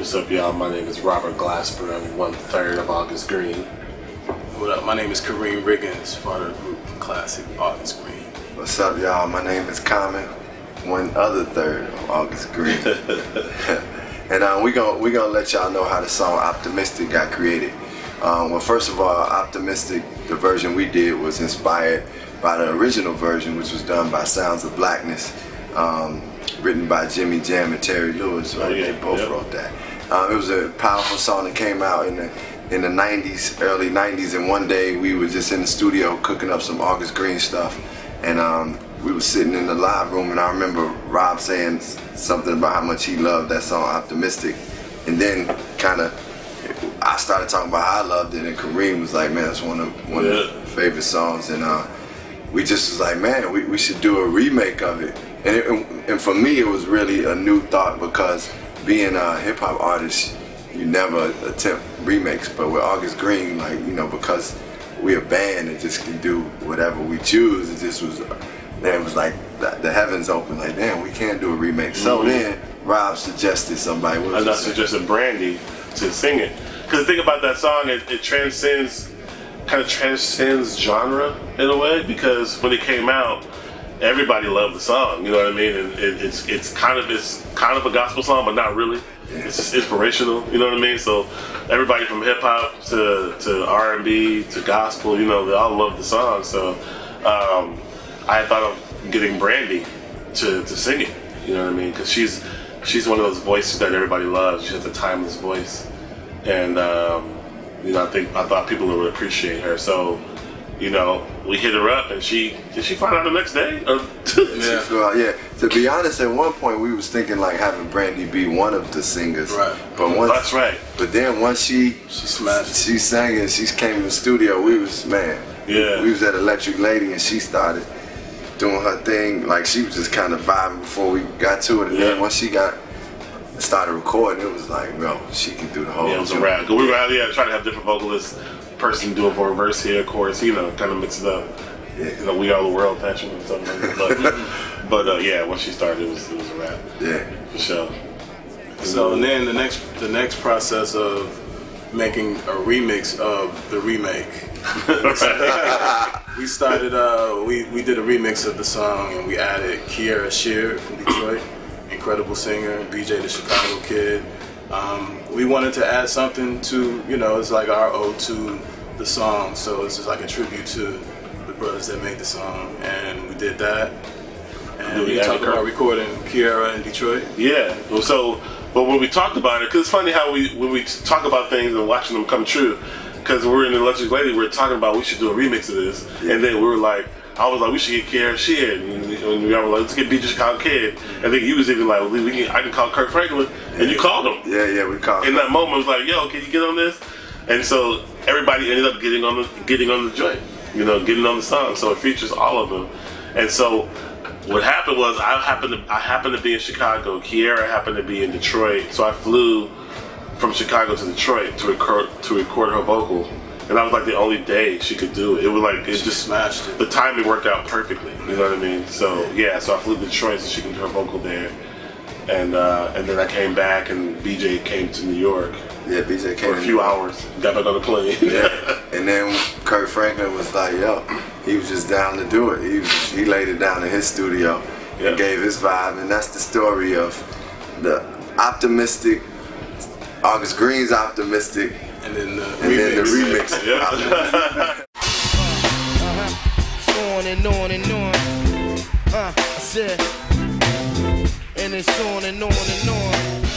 What's up, y'all? My name is Robert Glasper. I'm one third of August Greene. What up? My name is Karriem Riggins, part of the group Classic August Greene. What's up, y'all? My name is Common, one other third of August Greene. and uh, we gonna we gonna let y'all know how the song "Optimistic" got created. Um, well, first of all, "Optimistic," the version we did was inspired by the original version, which was done by Sounds of Blackness, um, written by Jimmy Jam and Terry Lewis. Right? Oh, yeah. They both Yep. wrote that. Uh, it was a powerful song that came out in the in the 90s, early 90s, and one day we were just in the studio cooking up some August Greene stuff, and um, we were sitting in the live room, and I remember Rob saying something about how much he loved that song, Optimistic, and then kind of I started talking about how I loved it, and Karriem was like, "Man, it's one of one of Yeah. the favorite songs," and uh, we just was like, "Man, we, we should do a remake of it." And, it, and for me, it was really a new thought because being a hip hop artist, you never attempt remakes. But with August Greene, like you know, because we are a band and just can do whatever we choose, it just was. Man, it was like the, the heavens open. Like, damn, we can't do a remake. So Mhm. then Rob suggested somebody. What was And I suggested Brandy to sing it. Because the thing about that song, it, it transcends, kind of transcends genre in a way. Because when it came out, everybody loved the song. You know what I mean? And it, it's it's kind of it's kind of a gospel song, but not really. It's just inspirational. You know what I mean? So everybody from hip hop to to R and B to gospel, you know, they all love the song. So um, I thought of getting Brandy to, to sing it. You know what I mean? Because she's she's one of those voices that everybody loves. She has a timeless voice, and um, you know I think I thought people would appreciate her. So you know we hit her up, and she did she find out the next day? Or Yeah. Well, yeah. To be honest, at one point we was thinking like having Brandy be one of the singers. Right. But once That's right. But then once she She smashed. she sang and she came in the studio, we was man. Yeah. We was at Electric Lady and she started doing her thing. Like she was just kind of vibing before we got to it, and then once she got started recording, it was like, bro, she can do the whole. Yeah, it was a joint. rap. 'Cause we were yeah trying to have different vocalists, person doing for a verse here, course, you know, kind of mix it up. You know, we are the world fashion and something like that. But, but uh, yeah, once she started, it was it was a wrap. Yeah. for sure. So and then the next the next process of making a remix of the remake. we started uh we, we did a remix of the song and we added Kierra Sheard from Detroit, incredible singer, BJ the Chicago kid. Um, we wanted to add something to, you know, it's like our ode to the song, so it's just like a tribute to the brothers that made the song, and we did that. And we talked about recording Kierra in Detroit. Yeah. Well, so, but when we talked about it, because it's funny how we when we talk about things and watching them come true. Because we're in the Electric Lady, we we're talking about we should do a remix of this, and then we were like, I was like, we should get Kierra Sheard, and we were like, let's get BJ Chicago Kid. And then you was even like, well, we can, I can call Kirk Franklin, and you called him. Yeah, yeah, we called. Him. In that moment, it was like, yo, can you get on this? And so everybody ended up getting on the getting on the joint, you know, getting on the song. So it features all of them. And so what happened was I happened to I happened to be in Chicago. Kierra happened to be in Detroit. So I flew from Chicago to Detroit to record to record her vocal. And that was like the only day she could do it. It was like it She just smashed it. the timing worked out perfectly. You know what I mean? So yeah, so I flew to Detroit so she could do her vocal there. And uh, and then I came back and BJ came to New York Yeah, BJ came for a few hours. Got back on the plane. Yeah. And then Kirk Franklin was like, yo, he was just down to do it. He was, he laid it down in his studio Yeah. and gave his vibe. And that's the story of the optimistic, August Greene's optimistic, And then the and then the remix. Yeah. on and on and on. Uh, I said, and it's on and on and on.